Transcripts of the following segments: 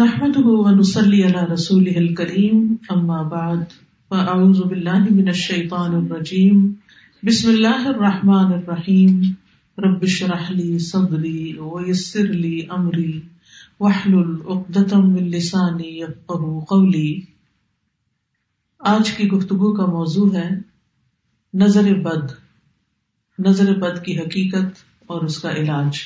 نحمده ونصلي على رسوله الكريم، أما بعد، فأعوذ بالله من الشيطان الرجيم. بسم الله الرحمن الرحيم. رب اشرح لي صدري ويسر لي أمري، واحلل عقدة من لساني يفقهوا قولي. آج کی گفتگو کا موضوع ہے، نظر بد نظر بد کی حقیقت اور اس کا علاج۔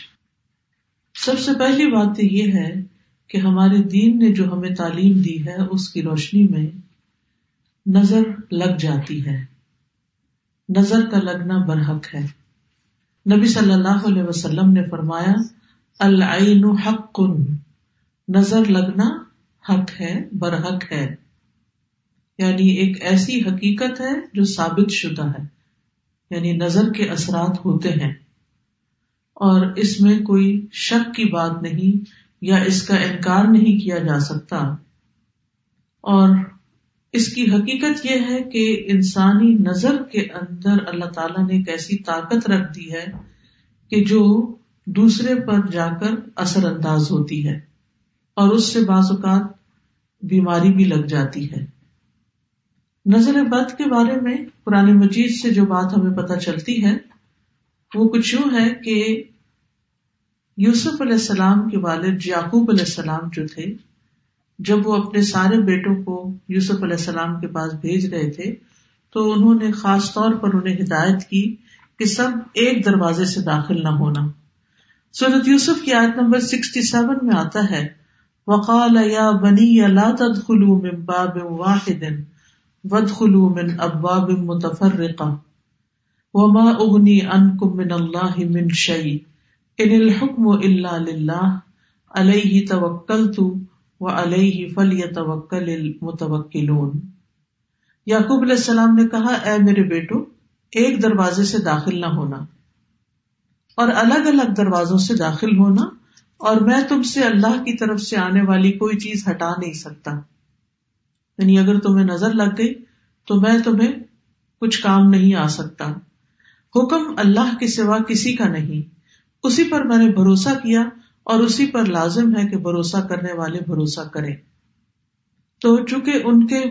سب سے پہلی بات یہ ہے کہ ہمارے دین نے جو ہمیں تعلیم دی ہے، اس کی روشنی میں نظر لگ جاتی ہے۔ نظر کا لگنا برحق ہے۔ نبی صلی اللہ علیہ وسلم نے فرمایا، العین حق، نظر لگنا حق ہے، برحق ہے۔ یعنی ایک ایسی حقیقت ہے جو ثابت شدہ ہے۔ یعنی نظر کے اثرات ہوتے ہیں۔ اور اس میں کوئی شک کی بات نہیں یا اس کا انکار نہیں کیا جا سکتا۔ اور اس کی حقیقت یہ ہے کہ انسانی نظر کے اندر اللہ تعالیٰ نے ایک ایسی طاقت رکھ دی ہے کہ جو دوسرے پر جا کر اثر انداز ہوتی ہے اور اس سے بعض اوقات بیماری بھی لگ جاتی ہے۔ نظر بد کے بارے میں پرانے مجید سے جو بات ہمیں پتہ چلتی ہے، وہ کچھ یوں ہے کہ یوسف علیہ السلام کے والد یعقوب علیہ السلام جو تھے، جب وہ اپنے سارے بیٹوں کو یوسف علیہ السلام کے پاس بھیج رہے تھے، تو انہوں نے خاص طور پر انہیں ہدایت کی کہ سب ایک دروازے سے داخل نہ ہونا۔ سورت یوسف کی آیت نمبر سکسٹی سیون میں آتا ہے، وقال یا بنی لا تدخلوا من باب واحد وادخلوا من ابواب متفرقہ، وما اغنی عنکم من اللہ من شیء۔ ان الحکم اللہ للہ، علیہ توکل تو و علیہ فل توکل المتوکلون۔ یعقوب علیہ السلام نے کہا، اے میرے بیٹو، ایک دروازے سے داخل نہ ہونا اور الگ الگ دروازوں سے داخل ہونا اور میں تم سے اللہ کی طرف سے آنے والی کوئی چیز ہٹا نہیں سکتا۔ یعنی اگر تمہیں نظر لگ گئی تو میں تمہیں کچھ کام نہیں آ سکتا۔ حکم اللہ کے سوا کسی کا نہیں۔ اسی پر میں نے بھروسہ کیا اور اسی پر لازم ہے کہ بھروسہ کرنے والے بھروسہ کریں۔ تو چونکہ ان کے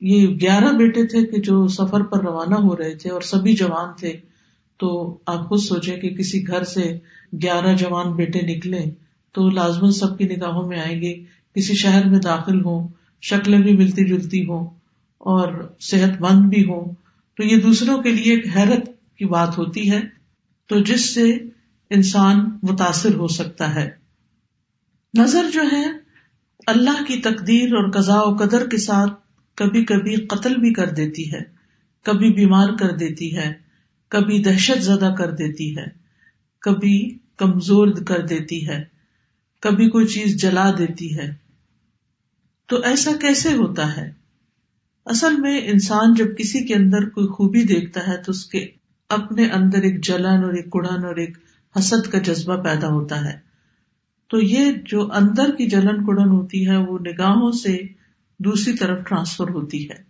یہ گیارہ بیٹے تھے کہ جو سفر پر روانہ ہو رہے تھے اور سبھی جوان تھے، تو آپ خود سوچے کہ کسی گھر سے گیارہ جوان بیٹے نکلے تو لازمن سب کی نگاہوں میں آئیں گے۔ کسی شہر میں داخل ہوں، شکلیں بھی ملتی جلتی ہوں اور صحت مند بھی ہوں۔ تو یہ دوسروں کے لیے ایک حیرت کی بات ہوتی ہے۔ تو جس سے انسان متاثر ہو سکتا ہے۔ نظر جو ہے، اللہ کی تقدیر اور قضاء و قدر کے ساتھ کبھی کبھی قتل بھی کر دیتی ہے، کبھی بیمار کر دیتی ہے، کبھی دہشت زدہ کر دیتی ہے، کبھی کمزور کر دیتی ہے، کبھی کوئی چیز جلا دیتی ہے۔ تو ایسا کیسے ہوتا ہے؟ اصل میں انسان جب کسی کے اندر کوئی خوبی دیکھتا ہے تو اس کے اپنے اندر ایک جلن اور ایک کڑن اور ایک حسد کا جذبہ پیدا ہوتا ہے۔ تو یہ جو اندر کی جلن کڑن ہوتی ہے، وہ نگاہوں سے دوسری طرف ٹرانسفر ہوتی ہے۔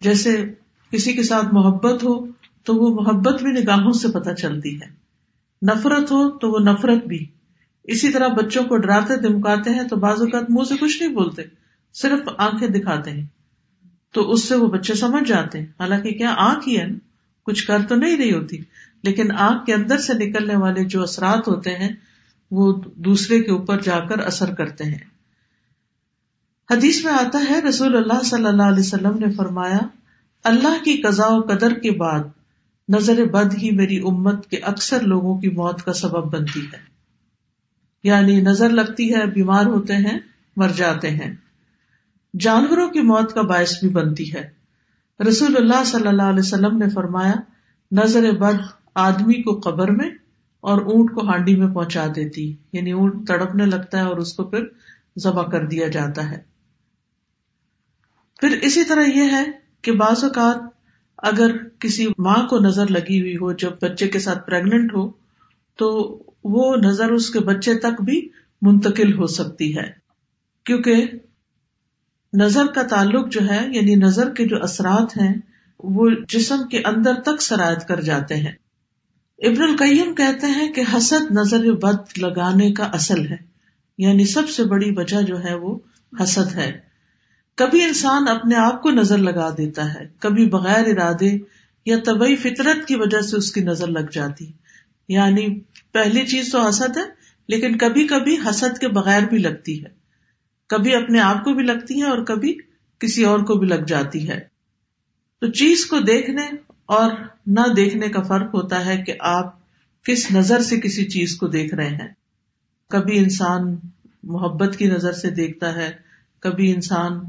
جیسے کسی کے ساتھ محبت ہو، تو وہ محبت بھی نگاہوں سے پتہ چلتی ہے۔ نفرت ہو، تو وہ نفرت بھی۔ اسی طرح بچوں کو ڈراتے دمکاتے ہیں، تو بعض اوقات منہ سے کچھ نہیں بولتے، صرف آنکھیں دکھاتے ہیں۔ تو اس سے وہ بچے سمجھ جاتے ہیں۔ حالانکہ کیا آنکھ ہی ہے نا؟ کچھ کر تو نہیں رہی ہوتی۔ لیکن آنکھ کے اندر سے نکلنے والے جو اثرات ہوتے ہیں، وہ دوسرے کے اوپر جا کر اثر کرتے ہیں۔ حدیث میں آتا ہے، رسول اللہ صلی اللہ علیہ وسلم نے فرمایا، اللہ کی قزا و قدر کے بعد نظر بد ہی میری امت کے اکثر لوگوں کی موت کا سبب بنتی ہے۔ یعنی نظر لگتی ہے، بیمار ہوتے ہیں، مر جاتے ہیں۔ جانوروں کی موت کا باعث بھی بنتی ہے۔ رسول اللہ صلی اللہ علیہ وسلم نے فرمایا، نظر بد آدمی کو قبر میں اور اونٹ کو ہانڈی میں پہنچا دیتی۔ یعنی اونٹ تڑپنے لگتا ہے اور اس کو پھر ذبح کر دیا جاتا ہے۔ پھر اسی طرح یہ ہے کہ بعض اوقات اگر کسی ماں کو نظر لگی ہوئی ہو، جب بچے کے ساتھ پریگنٹ ہو، تو وہ نظر اس کے بچے تک بھی منتقل ہو سکتی ہے۔ کیونکہ نظر کا تعلق جو ہے یعنی نظر کے جو اثرات ہیں، وہ جسم کے اندر تک سرایت کر جاتے ہیں۔ ابن القیم کہتے ہیں کہ حسد نظر بد لگانے کا اصل ہے۔ یعنی سب سے بڑی وجہ جو ہے وہ حسد ہے۔ کبھی انسان اپنے آپ کو نظر لگا دیتا ہے، کبھی بغیر ارادے یا طبی فطرت کی وجہ سے اس کی نظر لگ جاتی۔ یعنی پہلی چیز تو حسد ہے، لیکن کبھی کبھی حسد کے بغیر بھی لگتی ہے۔ کبھی اپنے آپ کو بھی لگتی ہے اور کبھی کسی اور کو بھی لگ جاتی ہے۔ تو چیز کو دیکھنے اور نہ دیکھنے کا فرق ہوتا ہے کہ آپ کس نظر سے کسی چیز کو دیکھ رہے ہیں۔ کبھی انسان محبت کی نظر سے دیکھتا ہے، کبھی انسان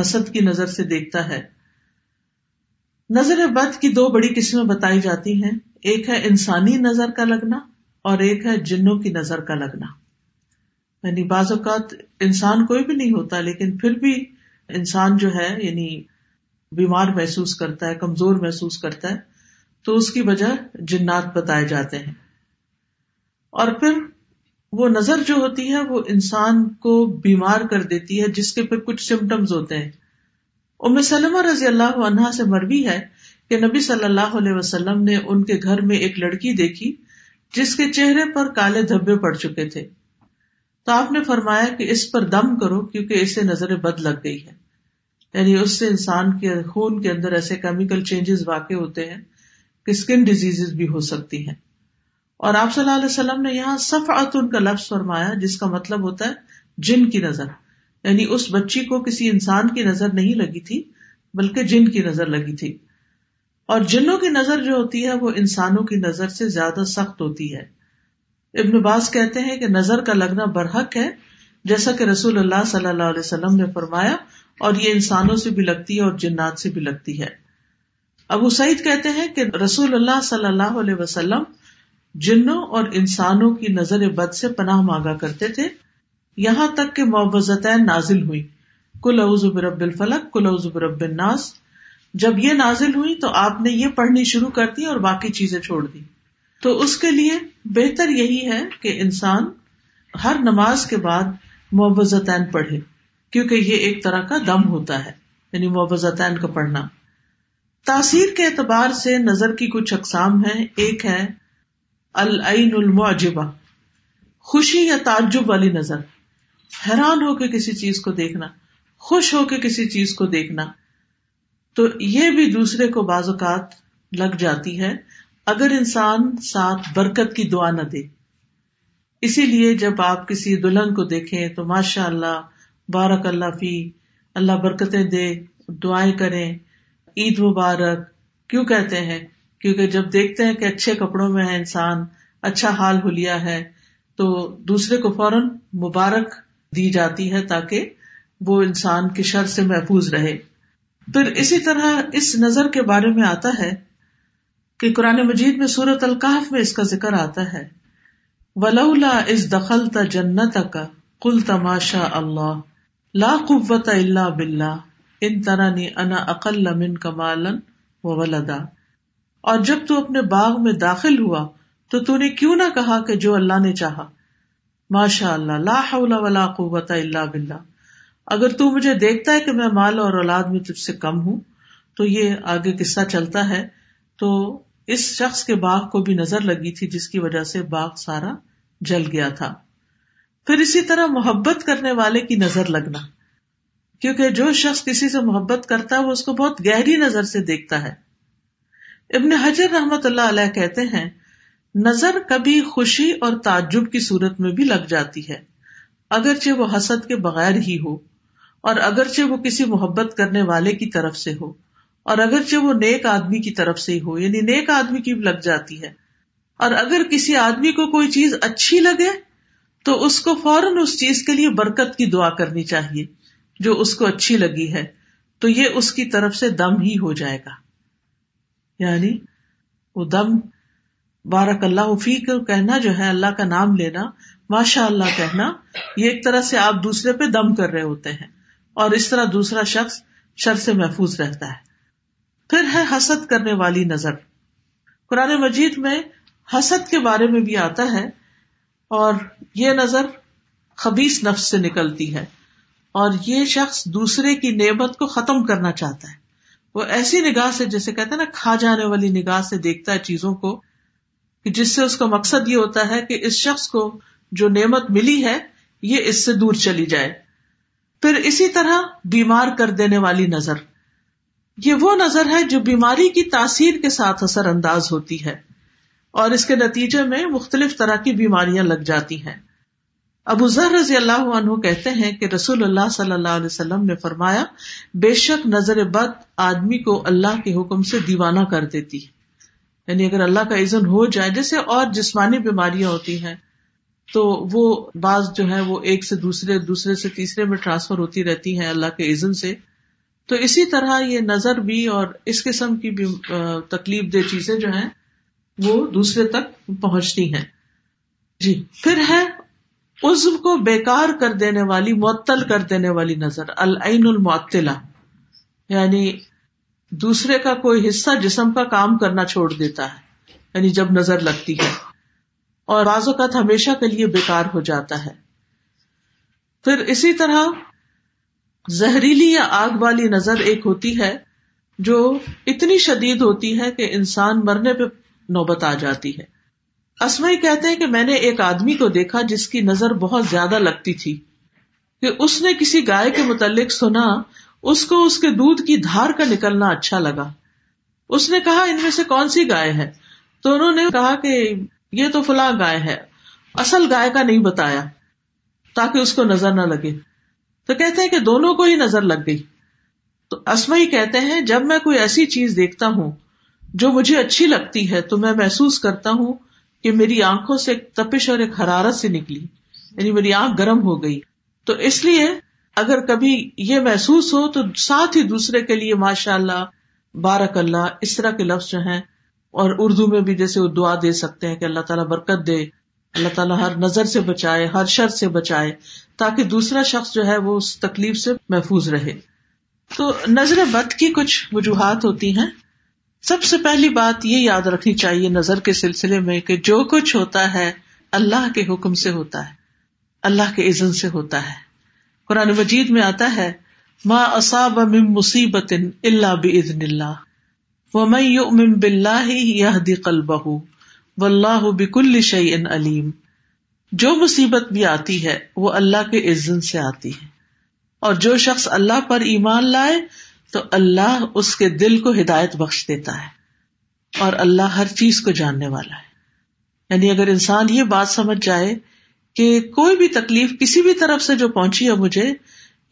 حسد کی نظر سے دیکھتا ہے۔ نظر بد کی دو بڑی قسمیں بتائی جاتی ہیں، ایک ہے انسانی نظر کا لگنا اور ایک ہے جنوں کی نظر کا لگنا۔ یعنی بعض اوقات انسان کوئی بھی نہیں ہوتا، لیکن پھر بھی انسان جو ہے یعنی بیمار محسوس کرتا ہے، کمزور محسوس کرتا ہے، تو اس کی وجہ جنات بتائے جاتے ہیں۔ اور پھر وہ نظر جو ہوتی ہے، وہ انسان کو بیمار کر دیتی ہے، جس کے پھر کچھ سمٹمز ہوتے ہیں۔ ام سلم رضی اللہ عنہا سے مروی ہے کہ نبی صلی اللہ علیہ وسلم نے ان کے گھر میں ایک لڑکی دیکھی، جس کے چہرے پر کالے دھبے پڑ چکے تھے۔ تو آپ نے فرمایا کہ اس پر دم کرو کیونکہ اسے نظر بد لگ گئی ہے یعنی اس سے انسان کے خون کے اندر ایسے کیمیکل چینجز واقع ہوتے ہیں کہ اسکن ڈیزیز بھی ہو سکتی ہیں۔ اور آپ صلی اللہ علیہ وسلم نے یہاں سف ان کا لفظ فرمایا جس کا مطلب ہوتا ہے جن کی نظر۔ یعنی اس بچی کو کسی انسان کی نظر نہیں لگی تھی، بلکہ جن کی نظر لگی تھی۔ اور جنوں کی نظر جو ہوتی ہے وہ انسانوں کی نظر سے زیادہ سخت ہوتی ہے۔ ابن باز کہتے ہیں کہ نظر کا لگنا برحق ہے، جیسا کہ رسول اللہ صلی اللہ علیہ وسلم نے فرمایا، اور یہ انسانوں سے بھی لگتی ہے اور جنات سے بھی لگتی ہے۔ ابو سعید کہتے ہیں کہ رسول اللہ صلی اللہ علیہ وسلم جنوں اور انسانوں کی نظر بد سے پناہ مانگا کرتے تھے۔ یہاں تک کہ معوزتین نازل ہوئی کل اعوذ برب الفلق کل اعوذ برب الناس۔ جب یہ نازل ہوئی تو آپ نے یہ پڑھنی شروع کر دی اور باقی چیزیں چھوڑ دی تو اس کے لیے بہتر یہی ہے کہ انسان ہر نماز کے بعد معوزتین پڑھے، کیونکہ یہ ایک طرح کا دم ہوتا ہے یعنی معوزتین کا پڑھنا۔ تاثیر کے اعتبار سے نظر کی کچھ اقسام ہے ایک ہے العین المعجبہ، خوشی یا تعجب والی نظر۔ حیران ہو کے کسی چیز کو دیکھنا، خوش ہو کے کسی چیز کو دیکھنا۔ تو یہ بھی دوسرے کو بعض اوقات لگ جاتی ہے۔ اگر انسان ساتھ برکت کی دعا نہ دے، اسی لیے جب آپ کسی دلہن کو دیکھیں تو ماشاء اللہ بارک اللہ فی، اللہ برکتیں دے، دعائیں کریں، عید مبارک، کیوں کہتے ہیں؟ کیونکہ جب دیکھتے ہیں کہ اچھے کپڑوں میں ہے انسان اچھا حال ہولیا ہے، تو دوسرے کو فوراً مبارک دی جاتی ہے تاکہ وہ انسان کی شر سے محفوظ رہے۔ پھر اسی طرح اس نظر کے بارے میں آتا ہے کہ قرآن مجید میں سورت القاف میں اس کا ذکر آتا ہے۔ ولولا اس دخل تا جنت کا کل تماشا اللہ لا قوت اللہ بلّہ ان طرح انا اقل من کمالن و ولدا اور جب تو اپنے باغ میں داخل ہوا تو تو نے کیوں نہ کہا کہ جو اللہ نے چاہا؟ ماشاء اللہ، لا حول ولا قوت اللہ بلّہ اگر تو مجھے دیکھتا ہے کہ میں مال اور اولاد میں تجھ سے کم ہوں، تو یہ آگے قصہ چلتا ہے۔ تو اس شخص کے باغ کو بھی نظر لگی تھی جس کی وجہ سے باغ سارا جل گیا تھا۔ پھر اسی طرح محبت کرنے والے کی نظر لگنا۔ کیونکہ جو شخص کسی سے محبت کرتا ہے وہ اس کو بہت گہری نظر سے دیکھتا ہے۔ ابن حجر رحمت اللہ علیہ کہتے ہیں، نظر کبھی خوشی اور تعجب کی صورت میں بھی لگ جاتی ہے، اگرچہ وہ حسد کے بغیر ہی ہو، اور اگرچہ وہ کسی محبت کرنے والے کی طرف سے ہو۔ اور اگرچہ وہ نیک آدمی کی طرف سے ہی ہو یعنی نیک آدمی کی لگ جاتی ہے۔ اور اگر کسی آدمی کو کوئی چیز اچھی لگے، تو اس کو فوراً اس چیز کے لیے برکت کی دعا کرنی چاہیے، جو اس کو اچھی لگی ہے، تو یہ اس کی طرف سے دم ہی ہو جائے گا۔ یعنی وہ دم، بارک اللہ فی کو کہنا جو ہے اللہ کا نام لینا، ماشاء اللہ کہنا، یہ ایک طرح سے آپ دوسرے پہ دم کر رہے ہوتے ہیں۔ اور اس طرح دوسرا شخص شر سے محفوظ رہتا ہے۔ پھر ہے حسد کرنے والی نظر۔ قرآن مجید میں حسد کے بارے میں بھی آتا ہے اور یہ نظر خبیص نفس سے نکلتی ہے اور یہ شخص دوسرے کی نعمت کو ختم کرنا چاہتا ہے۔ وہ ایسی نگاہ سے، جیسے کہتے ہیں نا، کھا جانے والی نگاہ سے دیکھتا ہے چیزوں کو کہ جس سے اس کا مقصد یہ ہوتا ہے کہ اس شخص کو جو نعمت ملی ہے، یہ اس سے دور چلی جائے۔ پھر اسی طرح بیمار کر دینے والی نظر۔ یہ وہ نظر ہے جو بیماری کی تاثیر کے ساتھ اثر انداز ہوتی ہے اور اس کے نتیجے میں مختلف طرح کی بیماریاں لگ جاتی ہیں۔ ابو ذر رضی اللہ عنہ کہتے ہیں کہ رسول اللہ صلی اللہ علیہ وسلم نے فرمایا، بے شک نظر بد آدمی کو اللہ کے حکم سے دیوانہ کر دیتی۔ ہے یعنی اگر اللہ کا عزن ہو جائے، جیسے اور جسمانی بیماریاں ہوتی ہیں، تو وہ بعض جو ہے وہ ایک سے دوسرے دوسرے سے تیسرے میں ٹرانسفر ہوتی رہتی ہیں اللہ کے عزن سے۔ تو اسی طرح یہ نظر بھی اور اس قسم کی بھی تکلیف دہ چیزیں جو ہیں، وہ دوسرے تک پہنچتی ہیں۔ جی۔ پھر ہے، عزم کو بیکار کر دینے والی، معطل کر دینے والی نظر، العین المعطلا یعنی دوسرے کا کوئی حصہ جسم کا کام کرنا چھوڑ دیتا ہے یعنی جب نظر لگتی ہے۔ اور بعض اوقات ہمیشہ کے لیے بیکار ہو جاتا ہے۔ پھر اسی طرح زہریلی یا آگ والی نظر ایک ہوتی ہے جو اتنی شدید ہوتی ہے کہ انسان مرنے پہ نوبت آ جاتی ہے۔ اسمئی کہتے ہیں کہ میں نے ایک آدمی کو دیکھا جس کی نظر بہت زیادہ لگتی تھی کہ اس نے کسی گائے کے متعلق سنا، اس کو اس کے دودھ کی دھار کا نکلنا اچھا لگا۔ اس نے کہا، ان میں سے کون سی گائے ہے؟ تو انہوں نے کہا کہ یہ تو فلاں گائے ہے۔ اصل گائے کا نہیں بتایا تاکہ اس کو نظر نہ لگے۔ تو کہتے ہیں کہ دونوں کو ہی نظر لگ گئی۔ تو اسمئی کہتے ہیں، جب میں کوئی ایسی چیز دیکھتا ہوں جو مجھے اچھی لگتی ہے، تو میں محسوس کرتا ہوں کہ میری آنکھوں سے ایک تپش اور ایک حرارت سے نکلی یعنی میری آنکھ گرم ہو گئی۔ تو اس لیے اگر کبھی یہ محسوس ہو تو ساتھ ہی دوسرے کے لیے ماشاء اللہ بارک اللہ اس طرح کے لفظ جو ہیں، اور اردو میں بھی جیسے وہ دعا دے سکتے ہیں کہ اللہ تعالیٰ برکت دے، اللہ تعالیٰ ہر نظر سے بچائے، ہر شر سے بچائے۔ تاکہ دوسرا شخص جو ہے وہ اس تکلیف سے محفوظ رہے۔ تو نظر بد کی کچھ وجوہات ہوتی ہیں۔ سب سے پہلی بات یہ یاد رکھنی چاہیے نظر کے سلسلے میں کہ جو کچھ ہوتا ہے اللہ کے حکم سے ہوتا ہے، اللہ کے عزن سے ہوتا ہے۔ قرآن مجید میں آتا ہے ماں اصاب من مصیبت اللہ بزن اللہ۔ و میں ام بلّہ یہ دل بہ و بک علیم۔ جو مصیبت بھی آتی ہے وہ اللہ کے عزن سے آتی ہے۔ اور جو شخص اللہ پر ایمان لائے تو اللہ اس کے دل کو ہدایت بخش دیتا ہے اور اللہ ہر چیز کو جاننے والا ہے۔ یعنی اگر انسان یہ بات سمجھ جائے کہ کوئی بھی تکلیف کسی بھی طرف سے جو پہنچی ہے مجھے،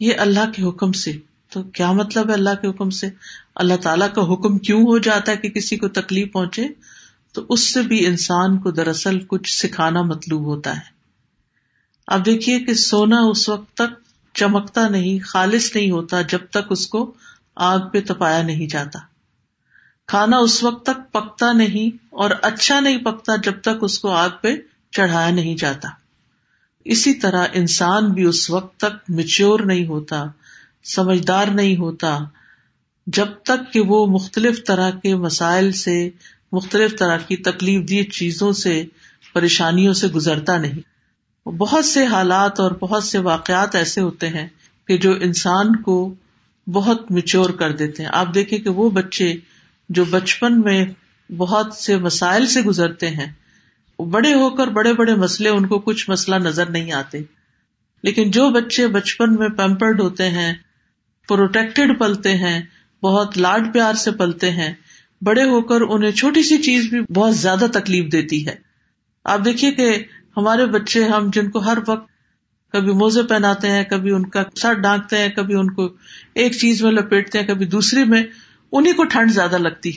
یہ اللہ کے حکم سے۔ تو کیا مطلب ہے اللہ کے حکم سے؟ اللہ تعالیٰ کا حکم کیوں ہو جاتا ہے کہ کسی کو تکلیف پہنچے؟ تو اس سے بھی انسان کو دراصل کچھ سکھانا مطلوب ہوتا ہے۔ اب دیکھیے کہ سونا اس وقت تک چمکتا نہیں، خالص نہیں ہوتا جب تک اس کو آگ پہ تپایا نہیں جاتا۔ کھانا اس وقت تک پکتا نہیں اور اچھا نہیں پکتا جب تک اس کو آگ پہ چڑھایا نہیں جاتا۔ اسی طرح انسان بھی اس وقت تک مچیور نہیں ہوتا، سمجھدار نہیں ہوتا، جب تک کہ وہ مختلف طرح کے مسائل سے مختلف طرح کی تکلیف دی چیزوں سے، پریشانیوں سے گزرتا نہیں۔ بہت سے حالات اور بہت سے واقعات ایسے ہوتے ہیں کہ جو انسان کو بہت مچور کر دیتے ہیں۔ آپ دیکھیں کہ وہ بچے جو بچپن میں بہت سے مسائل سے گزرتے ہیں، بڑے ہو کر بڑے بڑے مسئلے، ان کو کچھ مسئلہ نظر نہیں آتے۔ لیکن جو بچے بچپن میں پیمپرڈ ہوتے ہیں پروٹیکٹڈ پلتے ہیں، بہت لاڈ پیار سے پلتے ہیں بڑے ہو کر انہیں چھوٹی سی چیز بھی بہت زیادہ تکلیف دیتی ہے۔ آپ دیکھیے کہ ہمارے بچے ہم جن کو ہر وقت کبھی موزے پہناتے ہیں، کبھی ان کا سر ڈانکتے ہیں، کبھی ان کو ایک چیز میں لپیٹتے ہیں، کبھی دوسری میں انہیں کو ٹھنڈ زیادہ لگتی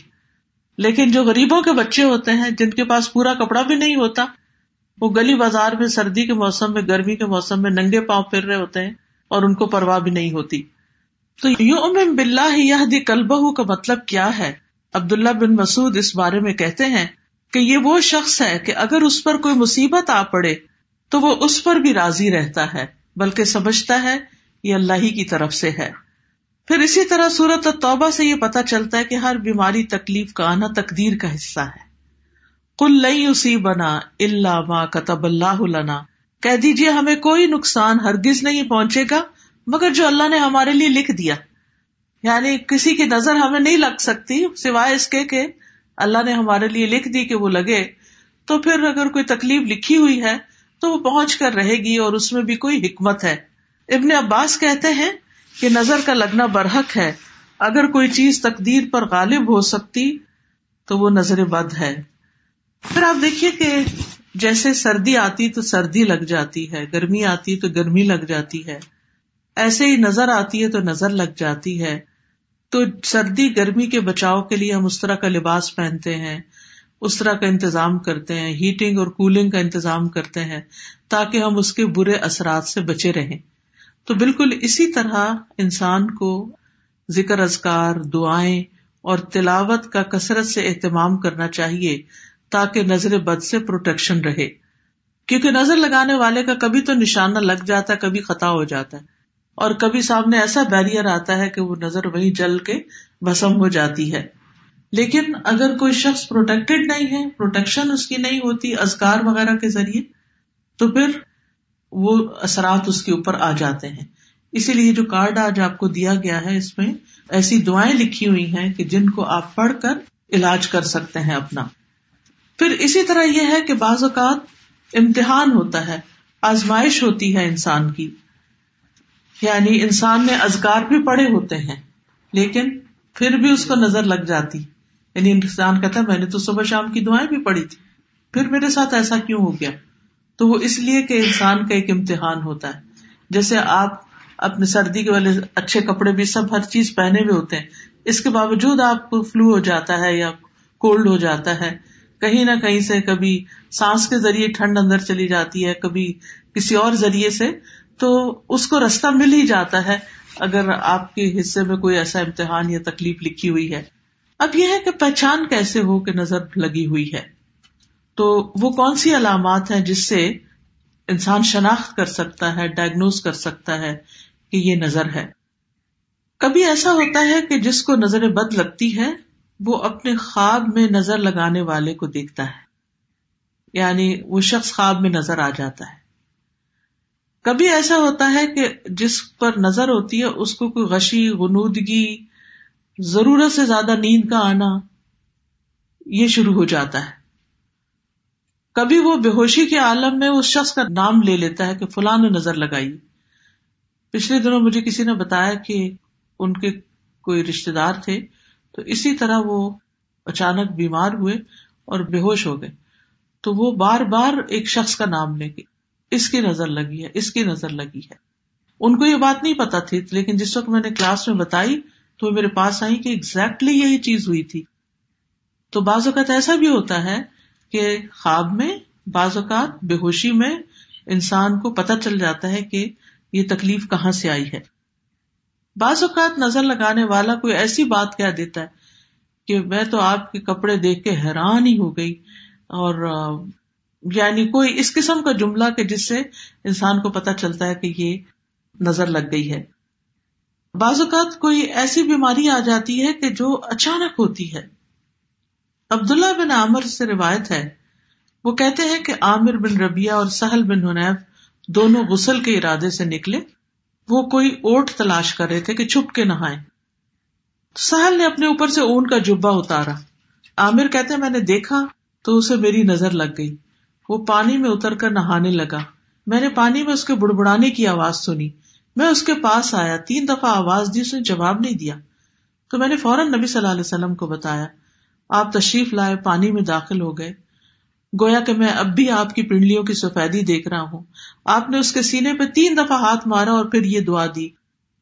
لیکن جو غریبوں کے بچے ہوتے ہیں، جن کے پاس پورا کپڑا بھی نہیں ہوتا، وہ گلی بازار میں سردی کے موسم میں، گرمی کے موسم میں ننگے پاؤں پھر رہے ہوتے ہیں اور ان کو پرواہ بھی نہیں ہوتی۔ تو یو ام بلّہ یہ دی کلبہ کا مطلب کیا ہے؟ عبداللہ بن مسعد اس بارے میں کہتے ہیں کہ یہ وہ شخص ہے کہ اگر اس پر کوئی مصیبت آ پڑے تو وہ اس پر بھی راضی رہتا ہے، بلکہ سمجھتا ہے یہ اللہ ہی کی طرف سے ہے۔ پھر اسی طرح سورت توبہ سے یہ پتا چلتا ہے کہ ہر بیماری تکلیف کا آنا تقدیر کا حصہ ہے۔ کل لئی اسی بنا اللہ ماں کتب اللہ لنا۔ کہہ دیجیے ہمیں کوئی نقصان ہرگز نہیں پہنچے گا، مگر جو اللہ نے ہمارے لیے لکھ دیا۔ یعنی کسی کی نظر ہمیں نہیں لگ سکتی سوائے اس کے کہ اللہ نے ہمارے لیے لکھ دی کہ وہ لگے۔ تو پھر اگر کوئی تکلیف لکھی ہوئی ہے تو وہ پہنچ کر رہے گی اور اس میں بھی کوئی حکمت ہے۔ ابن عباس کہتے ہیں کہ نظر کا لگنا برحق ہے۔ اگر کوئی چیز تقدیر پر غالب ہو سکتی تو وہ نظر بد ہے۔ پھر آپ دیکھیے کہ جیسے سردی آتی تو سردی لگ جاتی ہے، گرمی آتی تو گرمی لگ جاتی ہے۔ ایسے ہی نظر آتی ہے تو نظر لگ جاتی ہے۔ تو سردی گرمی کے بچاؤ کے لیے ہم اس طرح کا لباس پہنتے ہیں، اس طرح کا انتظام کرتے ہیں، ہیٹنگ اور کولنگ کا انتظام کرتے ہیں تاکہ ہم اس کے برے اثرات سے بچے رہیں۔ تو بالکل اسی طرح انسان کو ذکر ازکار دعائیں اور تلاوت کا کثرت سے اہتمام کرنا چاہیے تاکہ نظر بد سے پروٹیکشن رہے۔ کیونکہ نظر لگانے والے کا کبھی تو نشانہ لگ جاتا ہے، کبھی خطا ہو جاتا ہے۔ اور کبھی سامنے ایسا بیرئر آتا ہے کہ وہ نظر وہیں جل کے بسم ہو جاتی ہے۔ لیکن اگر کوئی شخص پروٹیکٹیڈ نہیں ہے پروٹیکشن اس کی نہیں ہوتی ازکار وغیرہ کے ذریعے، تو پھر وہ اثرات اس کے اوپر آ جاتے ہیں۔ اسی لیے جو کارڈ آج آپ کو دیا گیا ہے، اس میں ایسی دعائیں لکھی ہوئی ہیں کہ جن کو آپ پڑھ کر علاج کر سکتے ہیں اپنا۔ پھر اسی طرح یہ ہے کہ بعض اوقات امتحان ہوتا ہے، آزمائش ہوتی ہے انسان کی۔ یعنی انسان نے ازکار بھی پڑے ہوتے ہیں، لیکن پھر بھی اس کو نظر لگ جاتی۔ یعنی انسان کہتا ہے، میں نے تو صبح شام کی دعائیں بھی پڑھی تھی۔ پھر میرے ساتھ ایسا کیوں ہو گیا؟ تو وہ اس لیے کہ انسان کا ایک امتحان ہوتا ہے۔ جیسے آپ اپنے سردی کے والے اچھے کپڑے بھی سب ہر چیز پہنے ہوئے ہوتے ہیں، اس کے باوجود آپ کو فلو ہو جاتا ہے یا کولڈ ہو جاتا ہے۔ کہیں نہ کہیں سے کبھی سانس کے ذریعے ٹھنڈ اندر چلی جاتی ہے، کبھی کسی اور ذریعے سے تو اس کو رستہ مل ہی جاتا ہے اگر آپ کے حصے میں کوئی ایسا امتحان یا تکلیف لکھی ہوئی ہے۔ اب یہ ہے کہ پہچان کیسے ہو کہ نظر لگی ہوئی ہے۔ تو وہ کون سی علامات ہیں جس سے انسان شناخت کر سکتا ہے ڈائگنوز کر سکتا ہے کہ یہ نظر ہے؟ کبھی ایسا ہوتا ہے کہ جس کو نظر بد لگتی ہے، وہ اپنے خواب میں نظر لگانے والے کو دیکھتا ہے۔ یعنی وہ شخص خواب میں نظر آ جاتا ہے۔ کبھی ایسا ہوتا ہے کہ جس پر نظر ہوتی ہے، اس کو کوئی غشی، غنودگی، ضرورت سے زیادہ نیند کا آنا، یہ شروع ہو جاتا ہے۔ کبھی وہ بے ہوشی کے عالم میں اس شخص کا نام لے لیتا ہے کہ فلاں نے نظر لگائی۔ پچھلے دنوں مجھے کسی نے بتایا کہ ان کے کوئی رشتے دار تھے، تو اسی طرح وہ اچانک بیمار ہوئے اور بے ہوش ہو گئے۔ تو وہ بار بار ایک شخص کا نام لے کے اس کی نظر لگی ہے، اس کی نظر لگی ہے۔ ان کو یہ بات نہیں پتا تھی، لیکن جس وقت میں نے کلاس میں بتائی تو وہ میرے پاس آئی کہ اگزیکٹلی یہی چیز ہوئی تھی۔ تو بعض اوقات ایسا بھی ہوتا ہے کہ خواب میں، بعض اوقات بے ہوشی میں انسان کو پتہ چل جاتا ہے کہ یہ تکلیف کہاں سے آئی ہے۔ بعض اوقات نظر لگانے والا کوئی ایسی بات کہہ دیتا ہے کہ میں تو آپ کے کپڑے دیکھ کے حیران ہی ہو گئی اور یعنی کوئی اس قسم کا جملہ کہ جس سے انسان کو پتا چلتا ہے کہ یہ نظر لگ گئی ہے۔ بعض اوقات کوئی ایسی بیماری آ جاتی ہے کہ جو اچانک ہوتی ہے۔ عبداللہ بن عامر سے روایت ہے، وہ کہتے ہیں کہ عامر بن ربیہ اور سہل بن حنیف دونوں غسل کے ارادے سے نکلے۔ وہ کوئی اوٹ تلاش کر رہے تھے کہ چھپ کے نہائے سہل نے اپنے اوپر سے اون کا جبا اتارا۔ عامر کہتے میں نے دیکھا تو اسے میری نظر لگ گئی۔ وہ پانی میں اتر کر نہانے لگا۔ میں نے پانی میں اس کے بڑبڑانے کی آواز سنی۔ میں اس کے پاس آیا، تین دفعہ آواز دی، اس نے جواب نہیں دیا۔ تو میں نے فوراً نبی صلی اللہ علیہ وسلم کو بتایا، آپ تشریف لائے، پانی میں داخل ہو گئے۔ گویا کہ میں اب بھی آپ کی پنڈلیوں کی سفیدی دیکھ رہا ہوں۔ آپ نے اس کے سینے پہ تین دفعہ ہاتھ مارا اور پھر یہ دعا دی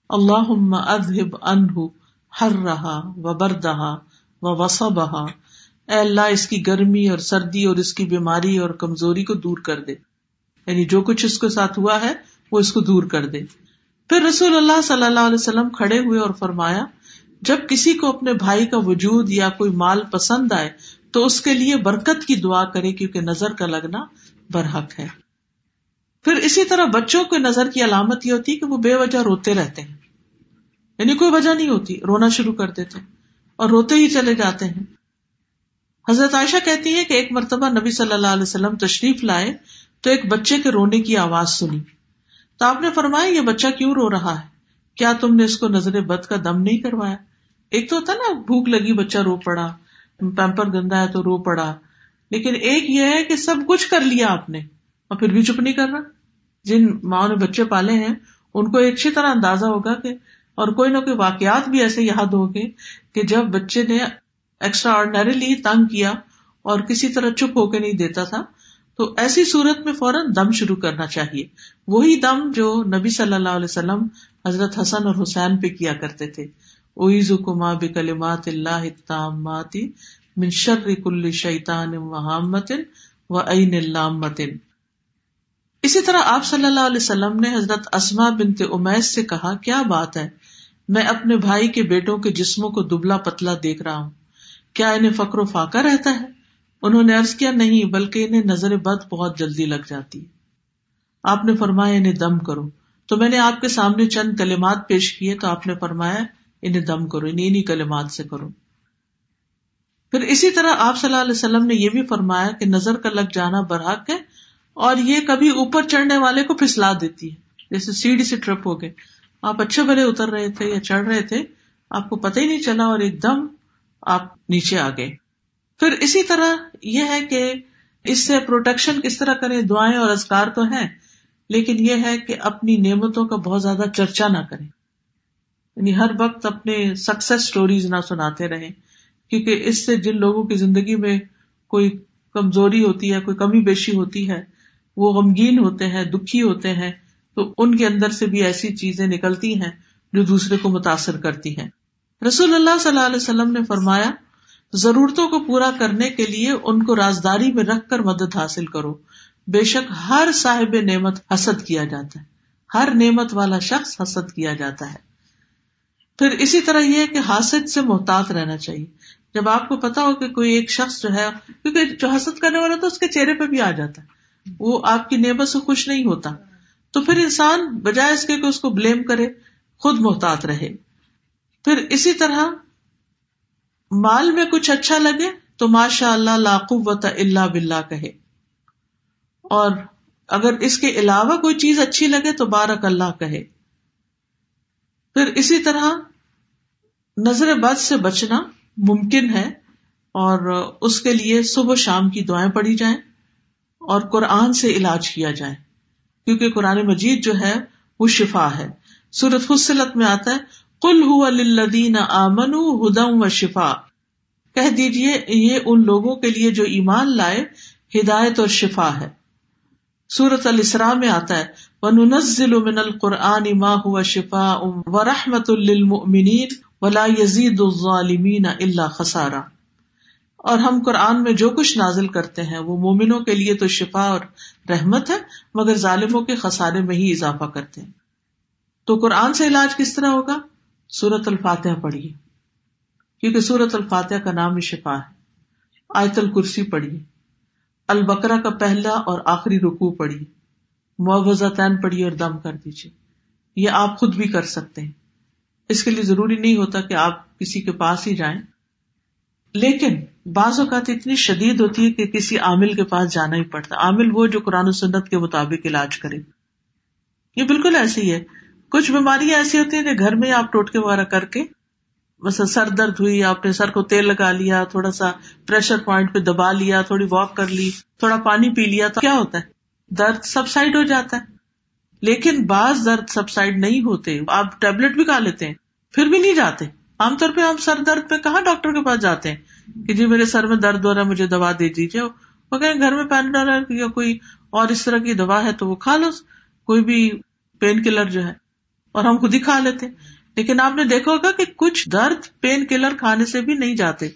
اللہ اذهب انہ ہر رہا و بردہا و وسبہا اے اللہ، اس کی گرمی اور سردی اور اس کی بیماری اور کمزوری کو دور کر دے۔ یعنی جو کچھ اس کے ساتھ ہوا ہے، وہ اس کو دور کر دے۔ پھر رسول اللہ صلی اللہ علیہ وسلم کھڑے ہوئے اور فرمایا، جب کسی کو اپنے بھائی کا وجود یا کوئی مال پسند آئے، تو اس کے لیے برکت کی دعا کرے، کیونکہ نظر کا لگنا برحق ہے۔ پھر اسی طرح بچوں کو نظر کی علامت یہ ہوتی ہے کہ وہ بے وجہ روتے رہتے ہیں۔ یعنی کوئی وجہ نہیں ہوتی، رونا شروع کر دیتے اور روتے ہی چلے جاتے ہیں۔ حضرت عائشہ کہتی ہے کہ ایک مرتبہ نبی صلی اللہ علیہ وسلم تشریف لائے تو ایک بچے کے رونے کی آواز سنی۔ تو آپ نے فرمایا، یہ بچہ کیوں رو رہا ہے؟ کیا تم نے اس کو نظر بد کا دم نہیں کروایا؟ ایک تو ہوتا نا، بھوک لگی، بچہ رو پڑا، پیمپر گندا ہے تو رو پڑا۔ لیکن ایک یہ ہے کہ سب کچھ کر لیا آپ نے، اور پھر بھی چپ نہیں کر رہا۔ جن ماں نے بچے پالے ہیں، ان کو اچھی طرح اندازہ ہوگا کہ، اور کوئی نہ کوئی واقعات بھی ایسے یاد ہو گئے کہ جب بچے نے ایکسٹرا آرڈنریلی تنگ کیا اور کسی طرح چپ ہو کے نہیں دیتا تھا، تو ایسی صورت میں فوراً دم شروع کرنا چاہیے۔ وہی دم جو نبی صلی اللہ علیہ وسلم حضرت حسن اور حسین پہ کیا کرتے تھے۔ اویز کما بکلمات اللہ من شر کل شیطان محمد و عین اللہ اسی طرح آپ صلی اللہ علیہ وسلم نے حضرت اسما بنت امیس سے کہا، کیا بات ہے؟ میں اپنے بھائی کے بیٹوں کے جسموں کو دبلا پتلا دیکھ رہا ہوں۔ کیا انہیں فکر و فاقہ رہتا ہے؟ انہوں نے ارض کیا، نہیں، بلکہ انہیں نظر بد بہت جلدی لگ جاتی آپ نے فرمایا، انہیں دم کرو۔ تو میں نے آپ کے سامنے چند کلمات پیش کیے، تو آپ نے فرمایا، انہیں دم کرو، انہیں کلمات سے کرو۔ پھر اسی طرح آپ صلی اللہ علیہ وسلم نے یہ بھی فرمایا کہ نظر کا لگ جانا برحق ہے، اور یہ کبھی اوپر چڑھنے والے کو پھسلا دیتی ہے۔ جیسے سیڑھی سے ٹرپ ہو گئے۔ آپ اچھے بھلے اتر رہے تھے یا چڑھ رہے تھے، آپ کو پتہ ہی نہیں چلا اور ایک دم آپ نیچے آ گئے۔ پھر اسی طرح یہ ہے کہ اس سے پروٹیکشن کس طرح کریں؟ دعائیں اور ازکار تو ہیں، لیکن یہ ہے کہ اپنی نعمتوں کا بہت زیادہ چرچا نہ کریں۔ یعنی ہر وقت اپنے سکسیس اسٹوریز نہ سناتے رہیں، کیونکہ اس سے جن لوگوں کی زندگی میں کوئی کمزوری ہوتی ہے، کوئی کمی بیشی ہوتی ہے، وہ غمگین ہوتے ہیں، دکھی ہوتے ہیں، تو ان کے اندر سے بھی ایسی چیزیں نکلتی ہیں جو دوسرے کو متاثر کرتی ہیں۔ رسول اللہ صلی اللہ علیہ وسلم نے فرمایا، ضرورتوں کو پورا کرنے کے لیے ان کو رازداری میں رکھ کر مدد حاصل کرو۔ بے شک ہر صاحب نعمت حسد کیا جاتا ہے۔ ہر نعمت والا شخص حسد کیا جاتا ہے۔ پھر اسی طرح یہ کہ حاسد سے محتاط رہنا چاہیے۔ جب آپ کو پتا ہو کہ کوئی ایک شخص جو ہے، کیونکہ جو حسد کرنے والا تو اس کے چہرے پہ بھی آ جاتا ہے۔ وہ آپ کی نعمت سے خوش نہیں ہوتا۔ تو پھر انسان بجائے اس کے کہ اس کو بلیم کرے، خود محتاط رہے۔ پھر اسی طرح مال میں کچھ اچھا لگے تو ماشاء اللہ لاقوت اللہ بلّہ کہے۔ اور اگر اس کے علاوہ کوئی چیز اچھی لگے تو بارک اللہ کہے۔ پھر اسی طرح نظر بد سے بچنا ممکن ہے اور اس کے لیے صبح شام کی دعائیں پڑھی جائیں اور قرآن سے علاج کیا جائے۔ کیونکہ قرآن مجید جو ہے وہ شفا ہے۔ سورت فصلت میں آتا ہے کل ہوا ہُدین آمن ہدم و شفا کہہ دیجیے یہ ان لوگوں کے لیے جو ایمان لائے، ہدایت اور شفا ہے۔ سورت السرا میں آتا ہے، وننزل من القرآن ما هو شفا و رحمت للمؤمنین ولا يزيد الظالمین الا خسارا۔ اور ہم قرآن میں جو کچھ نازل کرتے ہیں، وہ مومنوں کے لیے تو شفا اور رحمت ہے، مگر ظالموں کے خسارے میں ہی اضافہ کرتے ہیں۔ تو قرآن سے علاج کس طرح ہوگا؟ سورت الفاتحہ پڑھیے۔ کیونکہ سورت الفاتحہ کا نام ہی شفا ہے۔ آیت الکرسی پڑھیے۔ البکرا کا پہلا اور آخری رکو پڑھیے۔ معوضہ تین پڑھیے اور دم کر دیجیے۔ یہ آپ خود بھی کر سکتے ہیں۔ اس کے لیے ضروری نہیں ہوتا کہ آپ کسی کے پاس ہی جائیں۔ لیکن بعض اوقات اتنی شدید ہوتی ہے کہ کسی عامل کے پاس جانا ہی پڑتا۔ عامل وہ جو قرآن و سنت کے مطابق علاج کرے۔ یہ بالکل ایسے ہی ہے۔ کچھ بیماریاں ایسی ہوتی ہیں کہ گھر میں آپ ٹوٹکے وغیرہ کر کے بس سر درد ہوئی، آپ نے سر کو تیل لگا لیا، تھوڑا سا پریشر پوائنٹ پہ دبا لیا، تھوڑی واک کر لی، تھوڑا پانی پی لیا، تو کیا ہوتا ہے؟ درد سب سائڈ ہو جاتا ہے۔ لیکن بعض درد سب سائڈ نہیں ہوتے، آپ ٹیبلیٹ بھی کھا لیتے ہیں، پھر بھی نہیں جاتے۔ عام طور پہ ہم سر درد پہ کہاں ڈاکٹر کے پاس جاتے ہیں؟ کہ جی میرے سر میں درد ہو رہا ہے، مجھے دوا دے دیجیے۔ وہ کہ گھر میں پین یا کوئی اور اس طرح کی دوا ہے تو وہ کھا لو۔ کوئی بھی پین کلر جو ہے اور ہم خود ہی کھا لیتے لیکن آپ نے دیکھا ہوگا کہ کچھ درد پین کلر کھانے سے بھی نہیں جاتے۔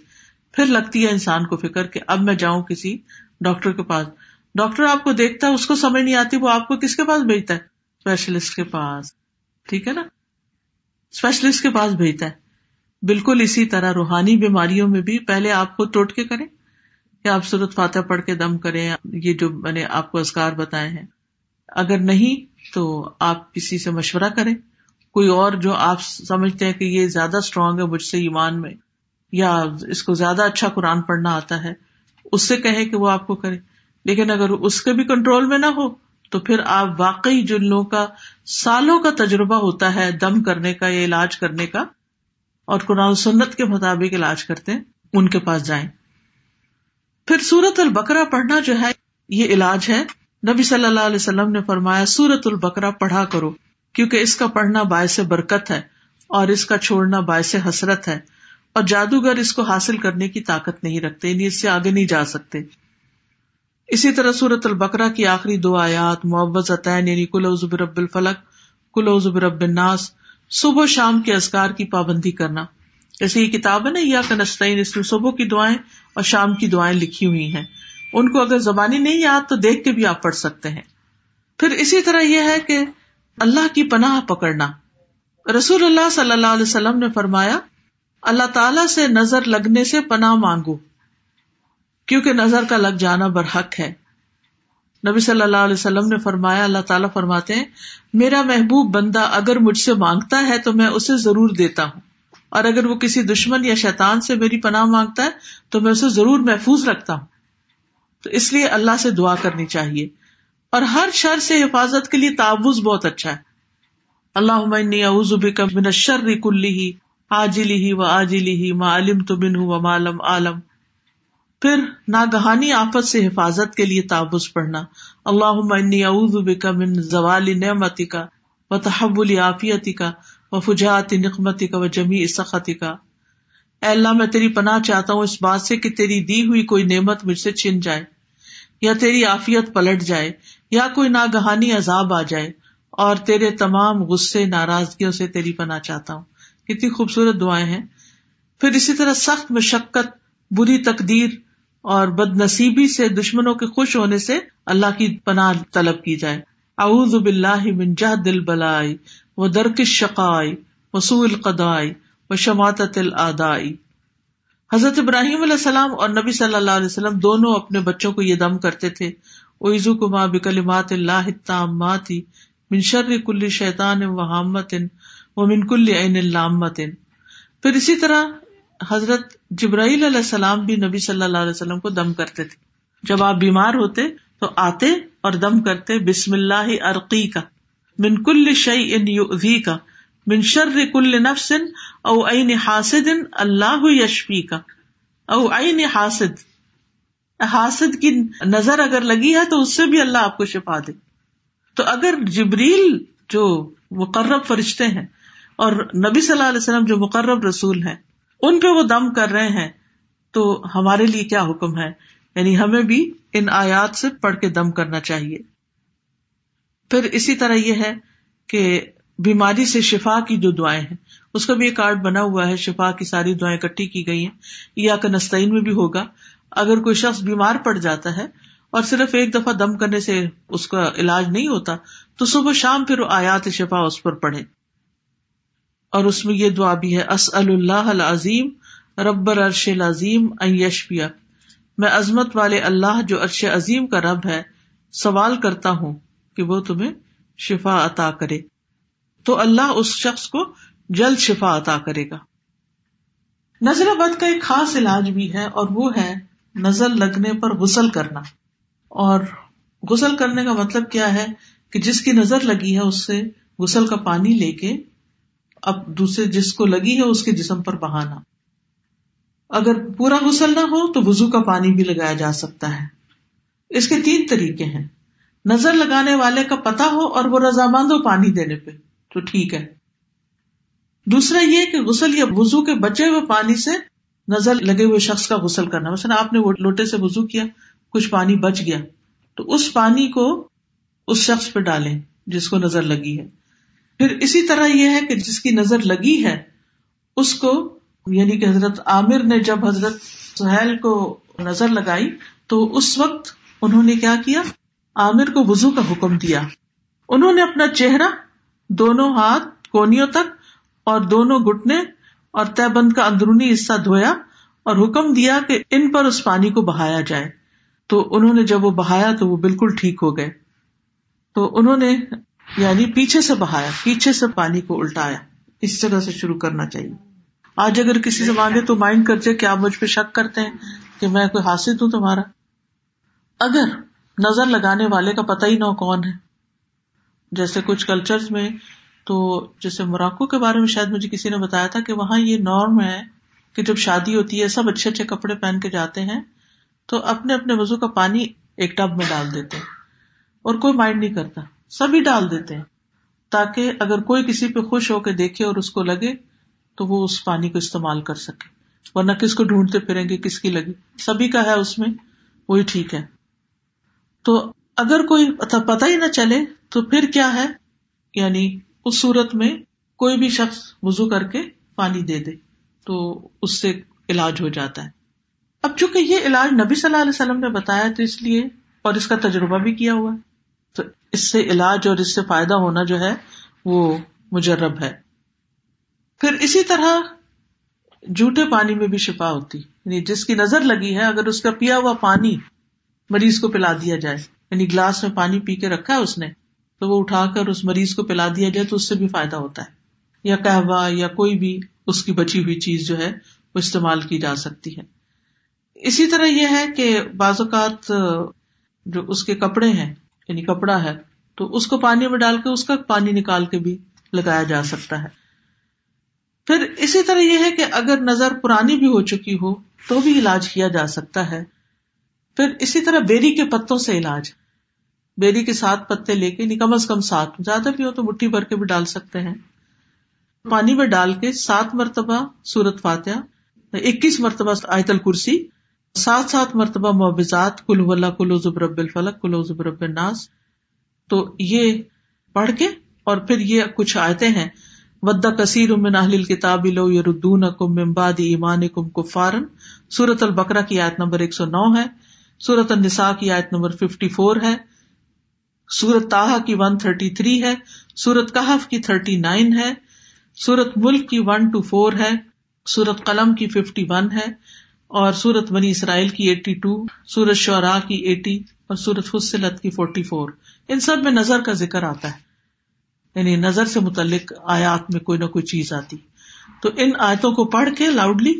پھر لگتی ہے انسان کو فکر کہ اب میں جاؤں کسی ڈاکٹر کے پاس۔ ڈاکٹر آپ کو دیکھتا ہے، اس کو سمجھ نہیں آتی، وہ آپ کو کس کے پاس بھیجتا ہے؟ اسپیشلسٹ کے پاس۔ ٹھیک ہے نا؟ اسپیشلسٹ کے پاس بھیجتا ہے۔ بالکل اسی طرح روحانی بیماریوں میں بھی پہلے آپ خود ٹوٹ کے کریں، یا آپ صورت فاتح پڑھ کے دم کریں۔ یہ جو میں نے آپ کو ازکار بتائے ہیں۔ اگر نہیں تو آپ کسی سے مشورہ کریں۔ کوئی اور جو آپ سمجھتے ہیں کہ یہ زیادہ اسٹرانگ ہے مجھ سے ایمان میں، یا اس کو زیادہ اچھا قرآن پڑھنا آتا ہے، اس سے کہیں کہ وہ آپ کو کرے۔ لیکن اگر اس کے بھی کنٹرول میں نہ ہو، تو پھر آپ واقعی جن لوگوں کا سالوں کا تجربہ ہوتا ہے دم کرنے کا یا علاج کرنے کا، اور قرآن سنت کے مطابق علاج کرتے ہیں، ان کے پاس جائیں۔ پھر سورت البکرا پڑھنا جو ہے، یہ علاج ہے۔ نبی صلی اللہ علیہ وسلم نے فرمایا سورت البکرا پڑھا کرو، کیونکہ اس کا پڑھنا باعث برکت ہے اور اس کا چھوڑنا باعث حسرت ہے اور جادوگر اس کو حاصل کرنے کی طاقت نہیں رکھتے یعنی اس سے آگے نہیں جا سکتے۔ اسی طرح سورت البکرا کی آخری دو آیات معوضتین یعنی کل عزب رب الفلق کل عزب رب الناس، صبح و شام کے ازکار کی پابندی کرنا۔ جیسے یہ کتاب ہے نا یا کنستین اس میں صبح کی دعائیں اور شام کی دعائیں لکھی ہوئی ہیں۔ ان کو اگر زبانی نہیں یاد تو دیکھ کے بھی آپ پڑھ سکتے ہیں۔ پھر اسی طرح یہ ہے کہ اللہ کی پناہ پکڑنا۔ رسول اللہ صلی اللہ علیہ وسلم نے فرمایا، اللہ تعالی سے نظر لگنے سے پناہ مانگو، کیونکہ نظر کا لگ جانا برحق ہے۔ نبی صلی اللہ علیہ وسلم نے فرمایا، اللہ تعالیٰ فرماتے ہیں، میرا محبوب بندہ اگر مجھ سے مانگتا ہے تو میں اسے ضرور دیتا ہوں۔ اور اگر وہ کسی دشمن یا شیطان سے میری پناہ مانگتا ہے تو میں اسے ضرور محفوظ رکھتا ہوں۔ تو اس لیے اللہ سے دعا کرنی چاہیے۔ اور ہر شر سے حفاظت کے لیے تعوض بہت اچھا ہے۔ اللہ اعوذ بک من الشر کلی آجلی ہی و آجلی ہی ما علم تو بن ہوں مالم عالم پھر ناگہانی آفت سے حفاظت کے لیے تعوض پڑھنا۔ اللہ اعوذ بک من زوال نعمتی کا و تحول عافیتی کا و فجاعت نقمتی کا و جمی سختی کا اے اللہ، میں تیری پناہ چاہتا ہوں اس بات سے کہ تیری دی ہوئی کوئی نعمت مجھ سے چھن جائے۔ یا تیری عافیت پلٹ جائے، یا کوئی ناگہانی عذاب آ جائے، اور تیرے تمام غصے، ناراضگیوں سے تیری پناہ چاہتا ہوں۔ کتنی خوبصورت دعائیں ہیں۔ پھر اسی طرح سخت مشقت، بری تقدیر اور بد نصیبی سے دشمنوں کے خوش ہونے سے اللہ کی پناہ طلب کی جائے۔ اعوذ باللہ من جہد البلائی وہ درکش شقائی وسوء القدائی و شماعت العدائی حضرت ابراہیم علیہ السلام اور نبی صلی اللہ علیہ وسلم دونوں اپنے بچوں کو یہ دم کرتے تھے۔ اوزو کو ماں بکلمات اللہ تاماتی من شر کل شیطان و حامت و من کل عین اللامت پھر اسی طرح حضرت جبرائیل علیہ السلام بھی نبی صلی اللہ علیہ وسلم کو دم کرتے تھے۔ جب آپ بیمار ہوتے تو آتے اور دم کرتے بسم اللہ عرقی کا من کل شعی ان یو کا من شر کل نفس او عین حاسد اللہ یشفی کا او عین حاسد. حاسد کی نظر اگر لگی ہے تو اس سے بھی اللہ آپ کو شفا دے. تو اگر جبریل جو مقرب فرشتے ہیں اور نبی صلی اللہ علیہ وسلم جو مقرب رسول ہیں، ان پہ وہ دم کر رہے ہیں، تو ہمارے لیے کیا حکم ہے؟ یعنی ہمیں بھی ان آیات سے پڑھ کے دم کرنا چاہیے۔ پھر اسی طرح یہ ہے کہ بیماری سے شفا کی جو دعائیں ہیں، اس کا بھی ایک کارڈ بنا ہوا ہے، شفا کی ساری دعائیں اکٹھی کی گئی ہیں۔ یا کنستین میں بھی ہوگا۔ اگر کوئی شخص بیمار پڑ جاتا ہے اور صرف ایک دفعہ دم کرنے سے اس کا علاج نہیں ہوتا، تو صبح شام پھر آیات شفا اس پر پڑھے اور اس میں یہ دعا بھی ہے اس اللہ العظیم ربر ارش العظیم یشفیا میں عظمت والے اللہ جو ارش عظیم کا رب ہے، سوال کرتا ہوں کہ وہ تمہیں شفا عطا کرے۔ تو اللہ اس شخص کو جلد شفا عطا کرے گا۔ نظر بد کا ایک خاص علاج بھی ہے اور وہ ہے نظر لگنے پر غسل کرنا۔ اور غسل کرنے کا مطلب کیا ہے کہ جس کی نظر لگی ہے اس سے غسل کا پانی لے کے اب دوسرے جس کو لگی ہے اس کے جسم پر بہانا۔ اگر پورا غسل نہ ہو تو وزو کا پانی بھی لگایا جا سکتا ہے۔ اس کے تین طریقے ہیں۔ نظر لگانے والے کا پتا ہو اور وہ رضامند ہو پانی دینے پہ۔ تو ٹھیک ہے۔ دوسرا یہ کہ غسل یا وزو کے بچے ہوئے پانی سے نظر لگے ہوئے شخص کا غسل کرنا۔ مثلا آپ نے وہ لوٹے سے وزو کیا، کچھ پانی بچ گیا، تو اس پانی کو اس شخص پہ ڈالیں جس کو نظر لگی ہے۔ پھر اسی طرح یہ ہے کہ جس کی نظر لگی ہے، اس کو یعنی کہ حضرت عامر نے جب حضرت سہیل کو نظر لگائی، تو اس وقت انہوں نے کیا کیا؟ عامر کو وزو کا حکم دیا۔ انہوں نے اپنا چہرہ دونوں ہاتھ کونوں تک اور دونوں گٹنے اور طے بند کا اندرونی حصہ دھویا اور حکم دیا کہ ان پر اس پانی کو بہایا جائے۔ تو انہوں نے جب وہ بہایا تو وہ بالکل ٹھیک ہو گئے۔ تو انہوں نے یعنی پیچھے سے بہایا، پیچھے سے پانی کو الٹایا۔ اس جگہ سے شروع کرنا چاہیے۔ آج اگر کسی سے مانگے تو مائنڈ کر جائے کہ آپ مجھ پہ شک کرتے ہیں کہ میں کوئی حاصل ہوں تمہارا۔ اگر نظر لگانے والے کا پتہ ہی نہ کون ہے۔ جیسے کچھ کلچر میں، تو جیسے موراکو کے بارے میں شاید مجھے کسی نے بتایا تھا کہ وہاں یہ نارم ہے کہ جب شادی ہوتی ہے، سب اچھے اچھے کپڑے پہن کے جاتے ہیں، تو اپنے اپنے وزو کا پانی ایک ٹب میں ڈال دیتے اور کوئی مائنڈ نہیں کرتا، سبھی ڈال دیتے ہیں۔ تاکہ اگر کوئی کسی پہ خوش ہو کے دیکھے اور اس کو لگے، تو وہ اس پانی کو استعمال کر سکے۔ ورنہ کس کو ڈھونڈتے پھریں گے، کس کی لگی سبھی کا ہے اس میں، وہی ٹھیک ہے۔ تو اگر کوئی پتہ ہی نہ چلے تو پھر کیا ہے؟ یعنی اس صورت میں کوئی بھی شخص وزو کر کے پانی دے دے تو اس سے علاج ہو جاتا ہے۔ اب چونکہ یہ علاج نبی صلی اللہ علیہ وسلم نے بتایا تو اس لیے اور اس کا تجربہ بھی کیا ہوا۔ ہے تو اس سے علاج اور اس سے فائدہ ہونا جو ہے وہ مجرب ہے۔ پھر اسی طرح جھوٹے پانی میں بھی شفا ہوتی۔ یعنی جس کی نظر لگی ہے، اگر اس کا پیا ہوا پانی مریض کو پلا دیا جائے یعنی گلاس میں پانی پی کے رکھا ہے اس نے تو وہ اٹھا کر اس مریض کو پلا دیا جائے تو اس سے بھی فائدہ ہوتا ہے۔ یا کہوا یا کوئی بھی اس کی بچی ہوئی چیز جو ہے وہ استعمال کی جا سکتی ہے۔ اسی طرح یہ ہے کہ بعض اوقات جو اس کے کپڑے ہیں یعنی کپڑا ہے، تو اس کو پانی میں ڈال کے اس کا پانی نکال کے بھی لگایا جا سکتا ہے۔ پھر اسی طرح یہ ہے کہ اگر نظر پرانی بھی ہو چکی ہو تو بھی علاج کیا جا سکتا ہے۔ پھر اسی طرح بیری کے پتوں سے علاج۔ بیری کے سات پتے لے کے کم از کم سات، زیادہ بھی ہو تو مٹھی بھر کے بھی ڈال سکتے ہیں۔ پانی میں ڈال کے سات مرتبہ سورت فاتح اکیس مرتبہ آیت الکرسی، سات سات مرتبہ معبزات کلو اللہ کلو زبرب الفلق کلو زبرب الناس۔ تو یہ پڑھ کے اور پھر یہ کچھ آیتیں ہیں۔ ودا کثیر امن اہل کتاب لو یردون کم امباد ایمان کم کفارن۔ سورت البکرا کی آیت نمبر ایک سو نو ہے۔ سورت النساء کی آیت نمبر ففٹی فور ہے۔ سورت تاہا کی ون تھرٹی تھری ہے، سورت کہف کی تھرٹی نائن ہے، سورت ملک کی ون ٹو فور ہے، سورت قلم کی ففٹی ون ہے، اور سورت بنی اسرائیل کی ایٹی ٹو سورت شعرا کی ایٹی اور سورت فصلت کی فورٹی فور ان سب میں نظر کا ذکر آتا ہے۔ یعنی نظر سے متعلق آیات میں کوئی نہ کوئی چیز آتی۔ تو ان آیتوں کو پڑھ کے لاؤڈلی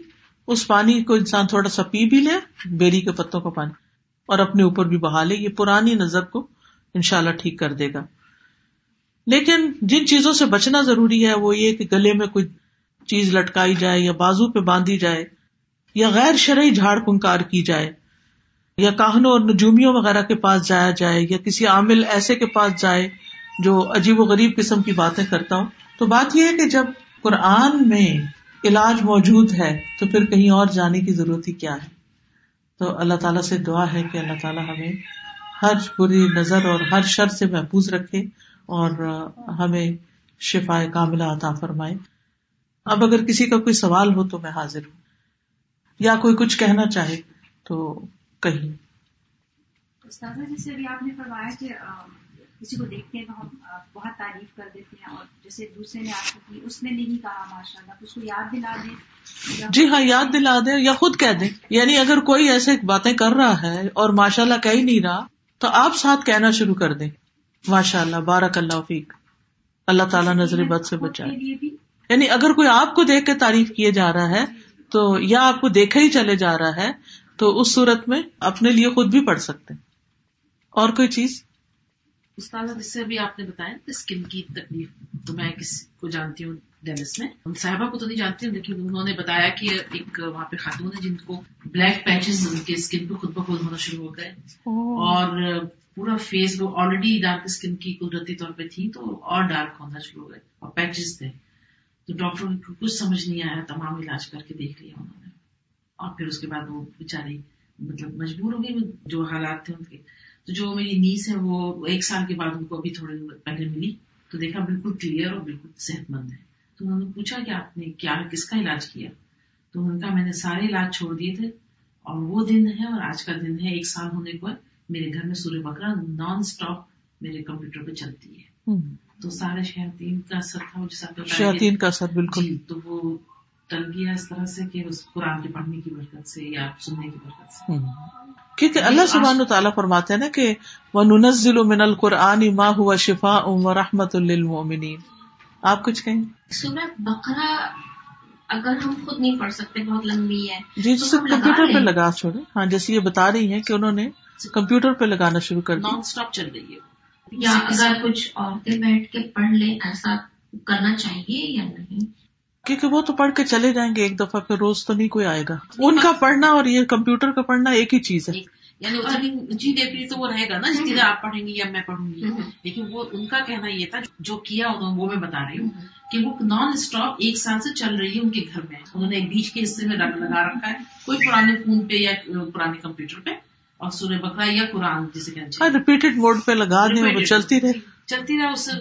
اس پانی کو انسان تھوڑا سا پی بھی لے، بیری کے پتوں کا پانی، اور اپنے اوپر بھی بہا لے۔ یہ پرانی نظر کو ان شاء اللہ ٹھیک کر دے گا۔ لیکن جن چیزوں سے بچنا ضروری ہے، وہ یہ کہ گلے میں کوئی چیز لٹکائی جائے یا بازو پہ باندھی جائے یا غیر شرعی جھاڑ پنکار کی جائے یا کاہنوں اور نجومیوں وغیرہ کے پاس جایا جائے یا کسی عامل ایسے کے پاس جائے جو عجیب و غریب قسم کی باتیں کرتا ہوں، تو بات یہ ہے کہ جب قرآن میں علاج موجود ہے، تو پھر کہیں اور جانے کی ضرورت ہی کیا ہے؟ تو اللہ تعالیٰ سے دعا ہے کہ اللہ تعالیٰ ہمیں ہر بری نظر اور ہر شر سے محفوظ رکھے اور ہمیں شفا کاملہ عطا فرمائے۔ اب اگر کسی کا کوئی سوال ہو تو میں حاضر ہوں۔ یا کوئی کچھ کہنا چاہے تو کہیں۔ جیسے ابھی آپ نے فرمایا کہ کسی کو دیکھتے ہیں تو ہم بہت تعریف کر دیتے ہیں اور جیسے دوسرے نے آپ کو اس نے نہیں کہا ماشاء اللہ اس کو یاد دلا دیں۔ جی ہاں یاد دلا دیں یا خود کہہ دیں۔ یعنی اگر کوئی ایسے باتیں کر رہا ہے اور ماشاء اللہ کہہ نہیں رہا تو آپ ساتھ کہنا شروع کر دیں۔ ماشاء اللہ بارک اللہ فیق اللہ تعالیٰ نظر بد سے بچائے۔ یعنی اگر کوئی آپ کو دیکھ کے تعریف کیے جا رہا ہے تو یا آپ کو دیکھا ہی چلے جا رہا ہے تو اس صورت میں اپنے لیے خود بھی پڑھ سکتے اور کوئی چیز؟ استاد جس سے ابھی آپ نے بتایا اسکن کی تکلیف تو میں کسی کو جانتی ہوں ڈیلس میں۔ ان صاحبہ کو تو نہیں جانتی ہوں لیکن انہوں نے بتایا کہ ایک وہاں پہ خاتون ہے جن کو بلیک پیچز ان کے اسکن پہ خود بخود ہونا شروع ہو گئے۔ اور پورا فیس وہ آلریڈی ڈارک اسکن کی قدرتی طور پہ تھی تو اور ڈارک ہونا شروع ہو گئے اور پیچز تھے۔ تو ڈاکٹر کو کچھ سمجھ نہیں آیا تمام علاج کر کے دیکھ لیا انہوں نے۔ اور پھر اس کے بعد وہ بےچاری مطلب مجبور ہو گئی جو حالات تھے ان کے۔ تو جو میری نیس ہے وہ ایک سال کے بعد ان کو ابھی تھوڑے پہلے ملی۔ تو دیکھا بالکل کلیئر اور بالکل صحت مند ہے۔ تو انہوں نے پوچھا کہ آپ نے کیا کس کا علاج کیا؟ تو انہوں نے کہا میں نے سارے علاج چھوڑ دیے تھے اور وہ دن ہے اور آج کا دن ہے۔ ایک سال ہونے پر میرے گھر میں سورہ بکرا نان اسٹاپ میرے کمپیوٹر پہ چلتی ہے۔ تو سارے شیاتین کا اثر تھا شیاتین کا اثر بالکل۔ جی، تو وہ اس طرح سے کہ اس قرآن کے پڑھنے کی برکت سے یا سننے کی برکت سے۔ کیونکہ اللہ سبحان تعالیٰ فرماتے ہیں نا کہ وہ ننزل من القرآن ما ہوا شفا و رحمت للمؤمنین آپ کچھ کہیں؟ سورہ بقرہ اگر ہم خود نہیں پڑھ سکتے بہت لمبی ہے۔ جی جسے کمپیوٹر پہ لگا چھوڑے ہاں جیسے یہ بتا رہی ہیں کہ انہوں نے کمپیوٹر پہ لگانا شروع کر دیا۔ نان اسٹاپ چل رہی ہے۔ یا اگر کچھ عورتیں بیٹھ کے پڑھ لیں ایسا کرنا چاہیے یا نہیں؟ کیونکہ وہ تو پڑھ کے چلے جائیں گے ایک دفعہ پھر روز تو نہیں کوئی آئے گا۔ ان کا پڑھنا اور یہ کمپیوٹر کا پڑھنا ایک ہی چیز ہے۔ یعنی وہ جی جی دیکھ رہی تو وہ رہے گا نا جتنی دیر آپ پڑھیں گی یا میں پڑھوں گی۔ لیکن وہ ان کا کہنا یہ تھا جو کیا انہوں وہ میں بتا رہی ہوں کہ وہ نان اسٹاپ ایک سال سے چل رہی ہے ان کے گھر میں۔ انہوں نے ایک بیچ کے حصے میں رنگ لگا رکھا ہے۔ کوئی پرانے فون پہ یا پرانے کمپیوٹر پہ اور سورہ بکرا یا قرآن جسے ریپیٹڈ موڈ پہ لگا دیں وہ چلتی رہے۔ چلتی رہے اس سے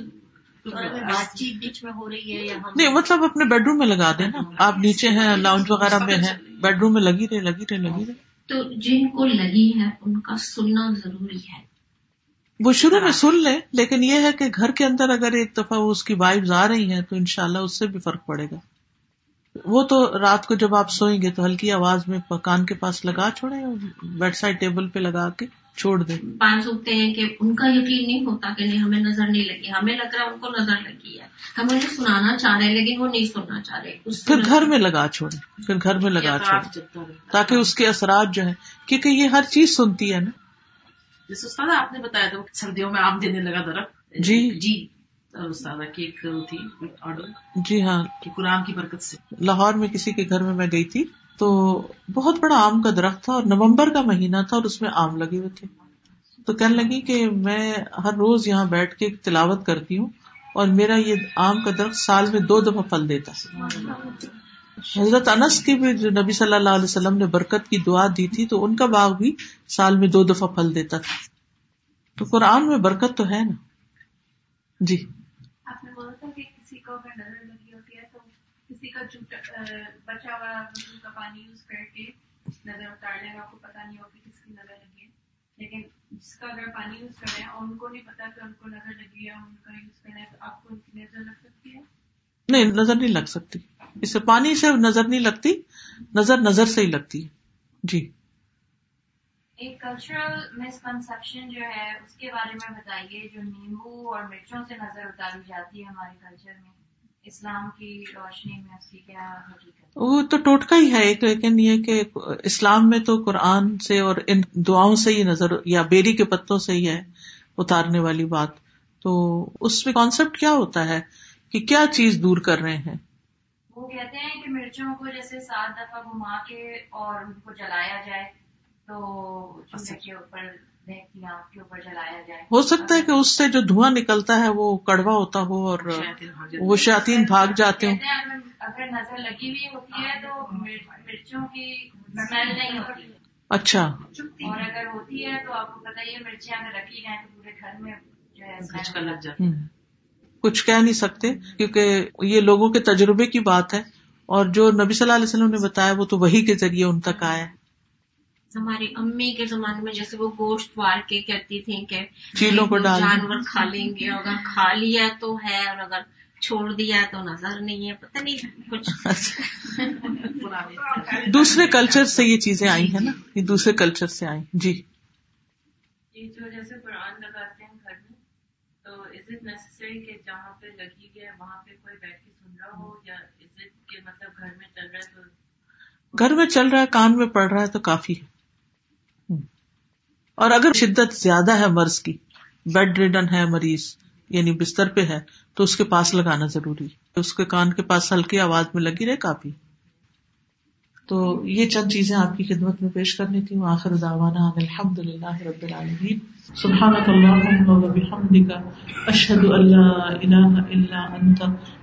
بات چیت بیچ میں ہو رہی ہے نہیں مطلب اپنے بیڈ روم میں لگا دیں نا۔ آپ نیچے ہیں لاؤنج وغیرہ میں ہیں۔ بیڈ روم میں لگی رہے لگی رہے لگی رہے۔ تو جن کو لگی ہے ان کا سننا ضروری ہے۔ وہ شروع میں سن لے لیکن یہ ہے کہ گھر کے اندر اگر ایک دفعہ وہ اس کی وائبز آ رہی ہیں تو انشاءاللہ اس سے بھی فرق پڑے گا۔ وہ تو رات کو جب آپ سوئیں گے تو ہلکی آواز میں کان کے پاس لگا چھوڑے بیڈ سائڈ ٹیبل پہ لگا کے۔ چھوڑ دیں پانچ سوکھتے ہیں کہ ان کا یقین نہیں ہوتا کہ نہیں ہمیں نظر نہیں لگی۔ ہمیں لگ رہا ہے ان کو نظر لگی ہے۔ ہم انہیں سنانا چاہ رہے ہیں لیکن وہ نہیں سننا چاہ رہے۔ اس پھر گھر میں لگا چھوڑے پھر گھر میں لگا چھوڑے تاکہ اس کے اثرات جو ہیں کیونکہ یہ ہر چیز سنتی ہے نا۔ جیسے استاد آپ نے بتایا تھا سردیوں میں آم دینے لگا درخت جی۔ جی استاد کی ایک تھی آرڈر جی ہاں۔ کہ قرآن کی برکت سے۔ لاہور میں کسی کے گھر میں میں گئی تھی۔ تو بہت بڑا آم کا درخت تھا اور نومبر کا مہینہ تھا اور اس میں آم لگے ہوئے تھے۔ تو کہنے لگی کہ میں ہر روز یہاں بیٹھ کے تلاوت کرتی ہوں اور میرا یہ آم کا درخت سال میں دو دفعہ پھل دیتا حضرت انس کی بھی جو نبی صلی اللہ علیہ وسلم نے برکت کی دعا دی تھی تو ان کا باغ بھی سال میں دو دفعہ پھل دیتا تھا۔ تو قرآن میں برکت تو ہے نا۔ جی۔ آپ نے بولا تھا کہ کسی کو اگر نظر لگی ہوتی ہے تو کسی کا بچا ہوا کا پانی یوز کر کے نظر اتار گا آپ کو پتا نہیں ہوگی کس کی نظر لگی ہے۔ لیکن جس کا اگر پانی یوز کر رہے ہیں اور ان کو نہیں پتا کہ ان کو نظر لگی ہے ان کا یوز کرنا ہے تو آپ کو ان کی نظر لگ سکتی ہے؟ نہیں نظر نہیں لگ سکتی۔ اس سے پانی سے نظر نہیں لگتی نظر نظر سے ہی لگتی ہے۔ جی۔ ایک کلچرل مسکنسپشن جو ہے اس کے بارے میں بتائیے جو نیمبو اور مرچوں سے نظر اتاری جاتی ہے ہمارے کلچر میں۔ اسلام کی روشنی میں اس کی کیا حقیقت وہ تو ٹوٹکا ہی ہے ایک لیکن یہ کہ اسلام میں تو قرآن سے اور ان دعاؤں سے ہی نظر یا بیری کے پتوں سے ہی ہے اتارنے والی بات۔ تو اس میں کانسیپٹ کیا ہوتا ہے کہ کیا چیز دور کر رہے ہیں؟ وہ کہتے ہیں کہ مرچوں کو جیسے سات دفعہ گھما کے اور ان کو جلایا جائے تو چولہے کے اوپر ہو سکتا ہے کہ اس سے جو دھواں نکلتا ہے وہ کڑوا ہوتا ہو اور وہ شاطین بھاگ جاتے ہوں۔ اگر- نظر لگی ہوئی ہوتی ہے تو مر- مرچوں کی اسمیل نہیں ہوتی۔ اچھا۔ اور اگر ہوتی ہے تو آپ کو پتا ہی ہے مرچیں اگر رکھی جائیں تو پورے گھر میں جو ہے لگ ہوں۔ کچھ کہہ نہیں سکتے کیونکہ یہ لوگوں کے تجربے کی بات ہے اور جو نبی صلی اللہ علیہ وسلم نے بتایا وہ تو وہی کے ذریعے ان تک آیا ہے۔ ہماری امی کے زمانے میں جیسے وہ گوشت وار کے کہتی تھی کہ چیلوں دیں۔ جانور کھا لیں گے اگر کھا لیا تو ہے اور اگر چھوڑ دیا تو نظر نہیں ہے پتہ نہیں کچھ۔ پرانے دوسرے کلچر سے یہ چیزیں آئی ہیں نا؟ یہ دوسرے کلچر سے آئی جی۔ جو جیسے قرآن لگاتے ہیں گھر میں تو از اٹ نیسسری کہ جہاں پہ لگی گیا ہے وہاں پہ کوئی بیٹھ کے سن رہا ہو؟ یا از اٹ کہ مطلب گھر میں چل رہا ہے تو گھر میں چل رہا ہے کان میں پڑ رہا ہے تو کافی ہے۔ اور اگر شدت زیادہ ہے مرض کی بیڈ ریڈن ہے مریض یعنی بستر پہ ہے، تو اس کے پاس لگانا ضروری اس کے کان کے پاس ہلکی آواز میں لگی رہے کافی تو یہ چند چیزیں آپ کی خدمت میں پیش کرنی تھی آخر دعوانا ان الحمد للہ رب العالمین۔ سبحانک اللہم و بحمدک، اشہد ان لا الہ الا انت،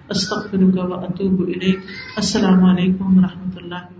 استغفرک و اتوب الیک۔ السلام علیکم و رحمۃ اللہ